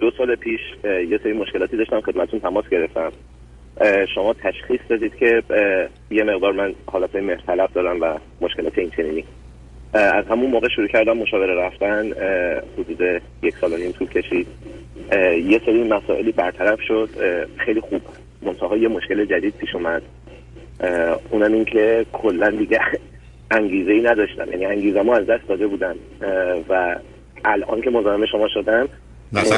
دو سال پیش یه سری مشکلاتی داشتم خدمتتون تماس گرفتم. شما تشخیص دادید که یه مقدار من حالت مختلف دارم و مشکلات این چنینی. از همون موقع شروع کردم مشاوره رفتن حدود یک سال و نیم طول کشید. یه سری مسائلی برطرف شد. خیلی خوب. منتها یه مشکل جدید پیش اومد. اونم این که کلا دیگه انگیزه ای نداشتم. یعنی انگیزه ما از دست داده بودم. و الان که مزاحم شما شدم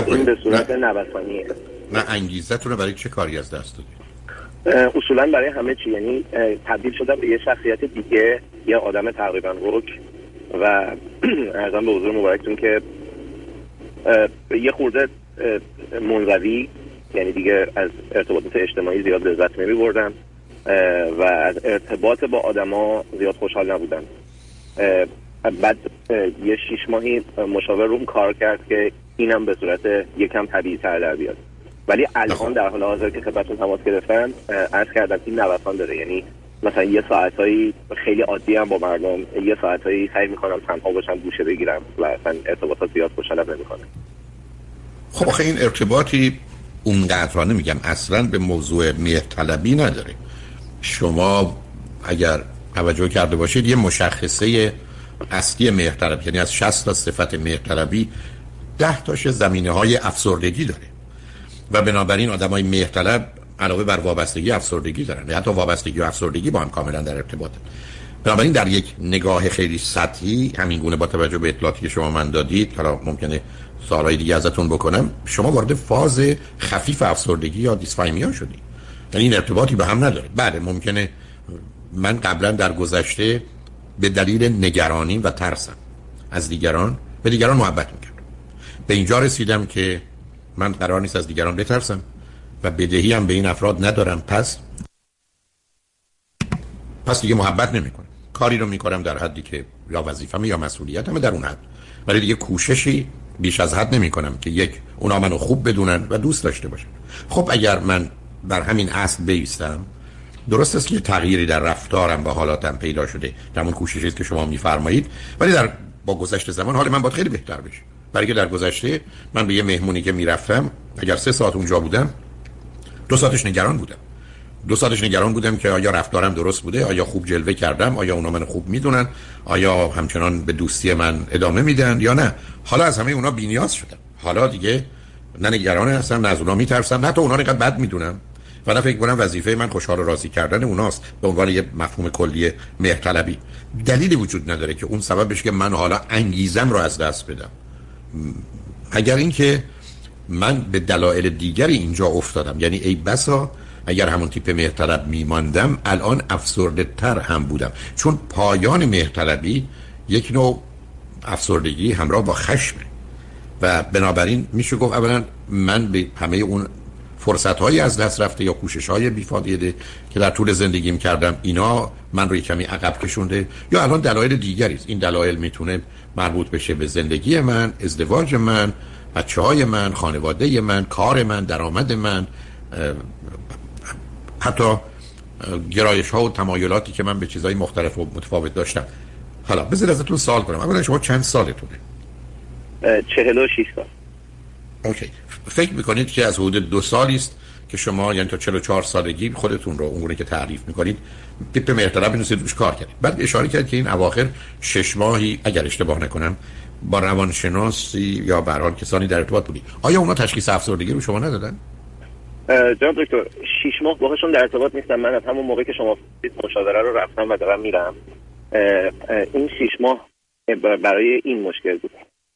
این به صورت نوسانیه. نه انگیزه رو برای چه کاری از دست دادی؟ اصولا برای همه چی. یعنی تبدیل شدم به یه شخصیت دیگه یه آدم تقریبا رک. و ارزم به حضور مبارکتون که یه خورده منزوی یعنی دیگه از ارتباطات اجتماعی زیاد لذت نمی بردم و از ارتباط با آدما زیاد خوشحال نبودم. بعد یه شیش ماهی مشاور روم کار کرد که اینم به صورت یکم طبیعی تر در بیاد. ولی الان در حال حاضر که خدمتتون تماس گرفتم عرض کردم این نوسان داره. یعنی مثلا یه ساعتهایی خیلی عادی هم با مردم یه ساعتهایی سعی می‌کنم تنها باشم گوشه بگیرم و اصلا ارتباطات زیاد خوشحالم نمی‌کنه خب آخه این ارتباطی اونقدر نمیگم اصلا به موضوع طلبی نداره. شما اگر توجه کرده باشید یه مشخصه اصلی مهرطلبی یعنی از 60 تا صفت مهرطلبی 10 تاش زمینه های افسردگی داره. و بنابراین آدم های مهرطلب علاوه بر وابستگی افسردگی دارن. حتی وابستگی و افسردگی با هم کاملا در ارتباطه. بنابراین در یک نگاه خیلی سطحی همین گونه با توجه به اطلاعاتی که شما من دادید حالا ممکنه سوالای دیگه ازتون بکنم شما وارد فاز خفیف افسردگی یا دیسفایمیا شدید. یعنی این ارتباطی به هم نداره. بله ممکنه من قبلا در گذشته به دلیل نگرانی و ترسم از دیگران به دیگران محبت می‌کردم. به اینجا رسیدم که من قرار نیست از دیگران بترسم و بدهی هم به این افراد ندارم. پس پس دیگه محبت نمی‌کنم. کاری رو می‌کنم در حدی که یا وظیفم یا مسئولیتم در اون حد. ولی دیگه کوششی بیش از حد نمی کنم که یک اونا منو خوب بدونن و دوست داشته باشن. خب اگر من بر همین اصل بیستم درست است که تغییری در رفتارم و حالاتم پیدا شده. در اون کوششی که شما میفرمایید. ولی در با گذشته زمان حال من باید خیلی بهتر بشه. برای که در گذشته من به یه مهمونی که می‌رفتم اگر سه ساعت اونجا بودم دو ساعتش نگران بودم. دو ساعتش نگران بودم که آیا رفتارم درست بوده؟ آیا خوب جلوه کردم؟ آیا اونا من خوب می‌دونن؟ آیا همچنان به دوستی من ادامه میدن یا نه؟ حالا از همه اونا بینیاز شدم. حالا دیگه نه نگران هستم نه از اونا میترسم نه تو اونا اینقدر بد می‌دونم. و نه فکر کنم وظیفه من خوشحال و راضی کردن اوناست. به عنوان یه مفهوم کلی مهرطلبی. دلیلی وجود نداره که اون سبب بشه که من حالا انگیزم رو از دست بدم. اگر اینکه من به دلایل دیگری اینجا افتادم. یعنی ای بسا اگر همون تیپ مهرطلب میماندم الان افسرده تر هم بودم. چون پایان مهرطلبی یک نوع افسردگی همراه با خشمه و بنابراین میشه گفت اولا من به همه اون فرصت هایی از دست رفته یا کوشش های بیفایده که در طول زندگیم کردم اینا من رو کمی عقب کشونده یا الان دلایل دیگری است. این دلایل می‌تونه مربوط بشه به زندگی من ازدواج من بچه های من خانواده من کار من درآمد من حتی گرایش ها و تمایلاتی که من به چیزهای مختلف و متفاوت داشتم. حالا بذار ازتون سوال کنم. اولا شما چند سالتونه؟ چهل و سال. اوکی. فکر می‌کنید که از حدود دو سالی است که شما یعنی تا 44 سالگی خودتون رو اونگونه که تعریف می‌کنید تیپ مرتبه نوسید روش کار کردید بعد اشاره کرد که این اواخر شش ماهی اگر اشتباه نکنم با روانشناسی یا به کسانی در ارتباط بودید. آیا اونا تشخیص افسردگی رو شما ندادن؟ جناب دکتر شش ماه باهاشون در ارتباط نیستم. من از همون موقعی که شما مشاوره رو رفتم و دارم میرم. این شش ماه برای این مشکل بود.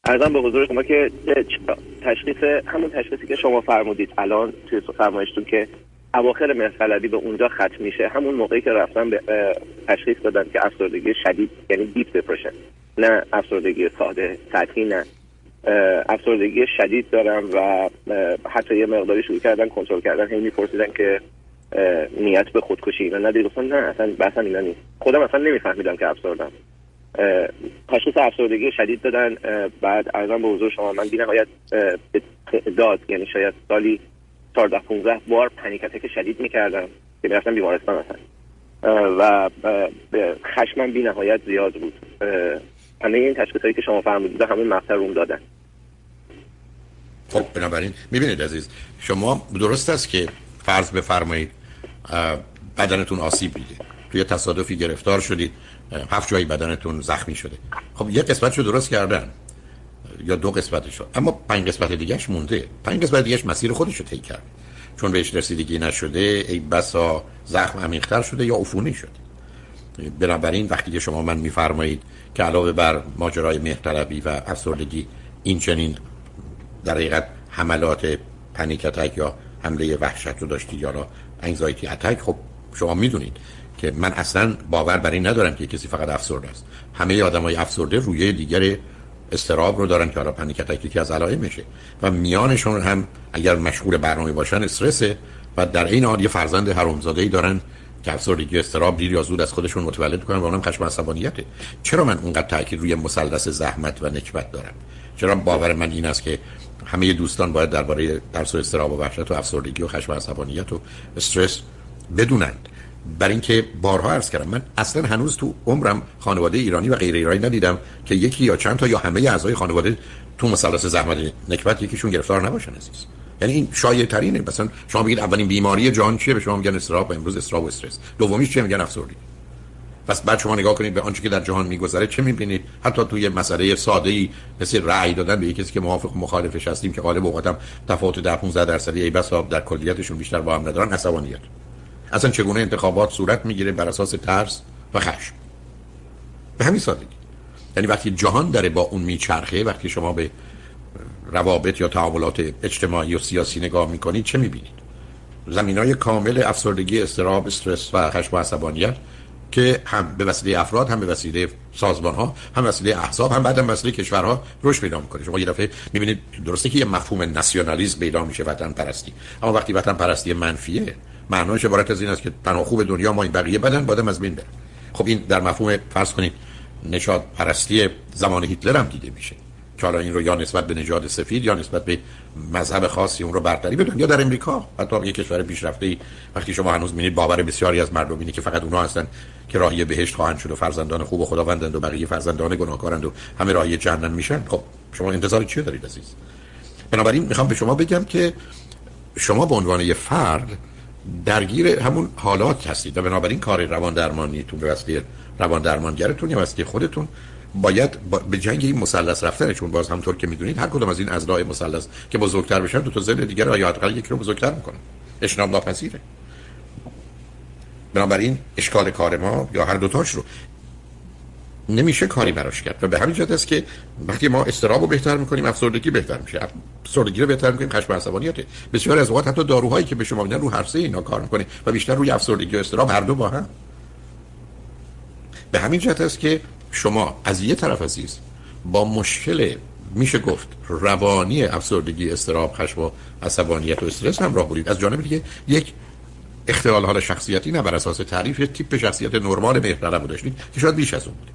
ارزم به حضور شما که تشخیص همون تشخیصی که شما فرمودید الان توی فرمایشتون که اواخر مهرطلبی به اونجا ختم میشه. همون موقعی که رفتن به تشخیص دادن که افسردگی شدید یعنی دیپ دپرشن نه افسردگی ساده سطحی نه. افسردگی شدید دارم و حتی یه مقداری شروع کردن کنترل کردن هی میپرسیدن که نیت به خودکشی اینا نه گفتن نه اصلا بحثا اینا نیست. خودم اصلا نمیفهمیدم که افسردم. تشخیص افسردگی شدید دادن بعد ارزان به حضور شما من نهایت داد یعنی شاید سالی 14 15 بار پنیک شدید می‌کردم که می‌رفتم بیمارستان اصلا. و خشمم بی نهایت زیاد بود. همه این تشخیص هایی که شما فرمودید همه مقطع روم دادن. خب بنابراین می‌بینید عزیز شما درست است که فرض بفرمایید بدنتون آسیب دیده توی تصادفی گرفتار شدید. هفت جایی بدنتون زخمی شده. خب یه قسمتشو درست کردن. یا دو قسمتشو. اما پنج قسمت دیگهش مونده. پنج قسمت دیگهش مسیر خودش رو کرد. چون بهش رسیدگی نشده ای بسا زخم عمیق‌تر شده یا عفونی شده. بنابراین وقتی که شما من میفرمایید که علاوه بر ماجرای مهرطلبی و افسردگی این چنین در حقیقت حملات پنیک اتک یا حمله وحشت رو داشتید یا انگزایتی اتک خب شما می‌دونید. که من اصلا باور بر این ندارم که کسی فقط افسرده است. همه آدمای افسرده روی دیگر استراب رو دارن که حالا پنیک اتک یکی از میشه. و میانشون هم اگر مشغول برنامه باشن استرسه و در این حال یه فرزند حرامزاده ای دارن که افسردگی استراب دیر یا زود از خودشون متولد کنن و اونم خشم عصبانیته. چرا من اونقدر تاکید روی مثلث زحمت و نکبت دارم؟ چرا باور من این است که همه دوستان باید درباره ترس و استراب و وحشت و افسردگی و خشم عصبانیت و استرس بدونند؟ بر اینکه بارها عرض کردم من اصلا هنوز تو عمرم خانواده ایرانی و غیر ایرانی ندیدم که یکی یا چند تا یا همه اعضای خانواده تو مثلث زحمت نکبت یکیشون گرفتار نباشن عزیز. یعنی این شایع ترینه مثلا شما بگید اولین بیماری جان چیه؟ به شما میگن استراب و امروز استراب استرس. دومیش چیه؟ میگن افسردگی. پس بعد شما نگاه کنید به آنچه که در جهان میگذره چه می‌بینید؟ حتی توی مسئله ساده ای مثل رأی دادن به کسی که موافق و مخالفش هستیم که غالب اوقاتم تفاوت در 15 درصدی ای بس در کلیتشون بیشتر با هم ندارن عصبانیت. اصلا چگونه انتخابات صورت می‌گیره بر اساس ترس و خشم؟ به همین سادگی. یعنی وقتی جهان داره با اون میچرخه وقتی شما به روابط یا تعاملات اجتماعی و سیاسی نگاه می‌کنید چه می‌بینید؟ زمین های کامل افسردگی استراب استرس و خشم و عصبانیت که هم به وسیله افراد هم به وسیله سازمان ها هم وسیله احزاب هم بعد هم وسیله کشورها رشد پیدا می‌کنه. شما یه دفعه می‌بینید درسته که یه مفهوم ناسیونالیسم پیدا میشه وطن پرستی اما وقتی وطن پرستی منفیه معناش عبارت از این است که تنها خوب دنیا ما این بقیه بدن بادم از بین بره. خب این در مفهوم فرض کنید نشاد پرستی زمان هیتلر هم دیده میشه. که حالا این رو یا نسبت به نژاد سفید یا نسبت به مذهب خاصی اون رو برتری بدون یا در امریکا. حتی یک کشور پیشرفته ای وقتی شما هنوز می‌بینید باور بسیاری از مردم اینه که فقط اونها هستن که راهی بهشت خواهند شد و فرزندان خوب و خداوندند و بقیه فرزندان گناهکارند و همه راهی جهنم میشن. خب شما انتظار چی دارید عزیز؟ بنابراین می‌خوام به شما بگم که شما به عنوان یه فرد درگیر همون حالات هستید و بنابراین کار روان درمانیتون به وسیله روان درمانگرتون یا وسیله خودتون باید به جنگ این مثلث رفتن چون باز همطور که می‌دونید هر کدوم از این اضلاع مثلث که بزرگتر بشن دو تا ضلع دیگر رو یا حداقل یکی رو بزرگتر می‌کنن. اشناب ناپذیره. بنابراین اشکال کار ما یا هر دوتاش رو نمیشه کاری براش کرد. و به همین جهت است که وقتی ما استراب رو بهتر می‌کنیم افسردگی بهتر میشه. افسردگی رو بهتر می‌کنیم خشم عصبانیت بسیار از اوقات حتی داروهایی که به شما میدن رو هر سه اینا کار می‌کنه و بیشتر روی افسردگی و اضطراب هر دو با هم. به همین جهت است که شما از یه طرف عزیز با مشکل میشه گفت روانی افسردگی اضطراب خشم و عصبانیت و استرس همراه بودید. از جانب دیگه یک اختلال حال شخصیتی نه بر اساس تعریف تیپ شخصیت نرمال مهربان داشتید که شاید بیش از اون بود.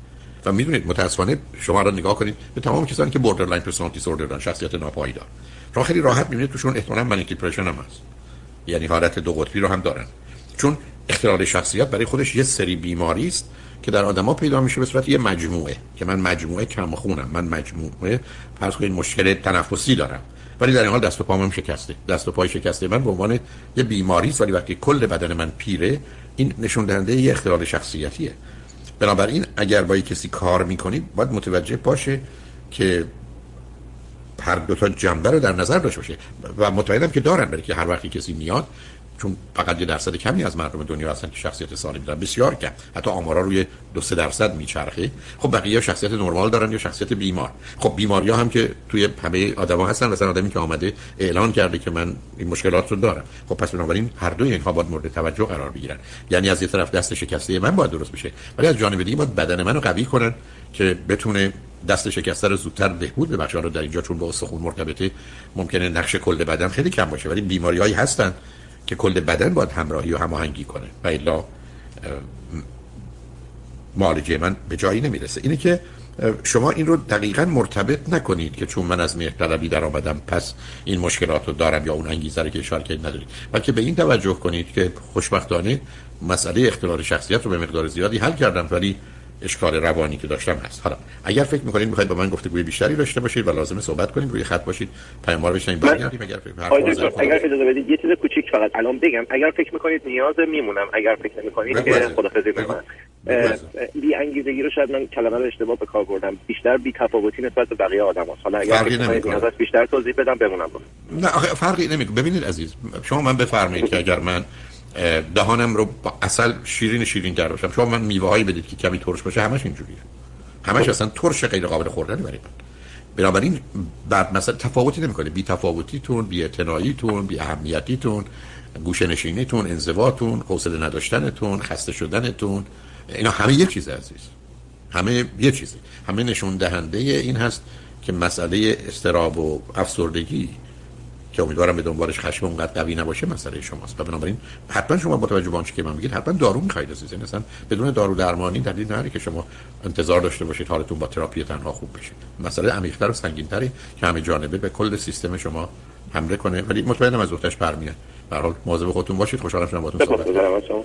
و می‌دونید متاسفانه شما را نگاه کنید به تمام کسانی که borderline personality disorder دارن شخصیت ناپایدار. را خیلی راحت می‌بینید توشون احتمالاً منیک دیپرشن هم هست. یعنی حالت دو قطبی رو هم دارن. چون اختلال شخصیت برای خودش یه سری بیماری است که در آدما پیدا میشه به صورت یه مجموعه که من مجموعه کم خونم من مجموعه فرض کنید مشکل تنفسی دارم. ولی در این حال دست و پامم شکسته دست و پای شکسته. من به عنوان یه بیماری است ولی وقتی کل بدن من پیره این نشون دهنده یه اختلال شخصیتیه. بنابراین اگر با کسی کار می‌کنید باید متوجه باشه که هر دو تا جنبه رو در نظر داشته باشه و مطمئنم که دارن برای که هر وقتی کسی میاد چون فقط یه درصد کمی از مردم دنیا هستن که شخصیت سالم دارن. بسیار کم. حتی آمارا روی دو سه درصد میچرخه. خب بقیه شخصیت نرمال دارن یا شخصیت بیمار. خب بیماری ها هم که توی همه آدما هستن مثلا آدمی که آمده اعلان کرده که من این مشکلات رو دارم. خب پس بنابراین هر دوی اینها باید مورد توجه قرار بگیرن. یعنی از یه طرف دست شکسته من باید درست بشه. ولی از جانب دیگه باید بدن منو قوی کنن که بتونه دست شکسته رو زودتر بهبود ببخشه. رو در اینجا چون با استخون مرتبطه ممکنه نقش کل بدن خیلی کم باشه. ولی بیماریهایی هستن که کل بدن باید همراهی و هماهنگی کنه. و الا معالجه من به جایی نمی‌رسه. اینه که شما این رو دقیقا مرتبط نکنید که چون من از مهرطلبی در آمدم پس این مشکلات رو دارم یا اون انگیزه رو که اشاره کردید ندارید. بلکه به این توجه کنید که خوشبختانه مسئله اختلال شخصیت رو به مقدار زیادی حل کردم ولی اشکال روانی که داشتم هست. حالا اگر فکر می‌کنید می‌خواید با من گفتگوی بیشتری داشته باشید و لازمه صحبت کنیم روی خط باشید پیام رو بشنوید برگردیم. اگر فکر اگر اجازه بدید یه چیز کوچیک فقط الان بگم. اگر فکر می‌کنید نیاز میمونم اگر فکر نمی‌کنید که خدافظی من بی انگیزگی رو شاید من کلمه رو اشتباه به کار بردم. بیشتر بی تفاوتی نسبت به بقیه آدم هست. حالا اگر کنید نیاز بیشتر توضیح بدم بمونم. نه آخه فرقی نمی‌کنه. ببینید عزیز شما من بفرمایید که اگر من دهانم رو با اصل شیرین شیرین کرده باشم. شما من میوه هایی بدید که کمی ترش باشه همش اینجوریه. همش خب. اصلا ترش غیر قابل خوردن برای من. بنابراین بعد مثلا تفاوتی نمی‌کنه. بی تفاوتیتون بی اعتناییتون بی اهمیتیتون گوشه نشینیتون انزواتون حوصله نداشتنتون خسته شدنتون اینا همه یه چیز عزیز. همه یه چیزه. همه نشون دهنده این هست که مسئله استراب و افسردگی که امیدوارم به دنبالش خشم اونقدر قوی نباشه مسئله شماست. و بنابراین حتما شما با توجه به آنچه که من میگید حتما دارو می‌خواید عزیز. مثلا بدون دارو درمانی دلیل نداره که شما انتظار داشته باشید حالتون با تراپی تنها خوب بشه. مسئله عمیق‌تر و سنگین‌تری که همه جانبه به کل سیستم شما حمله کنه. ولی مطمئنم از وقتش برمیاد به هر حال مواظب خودتون باشید. خوشحالم شدم باهاتون صحبت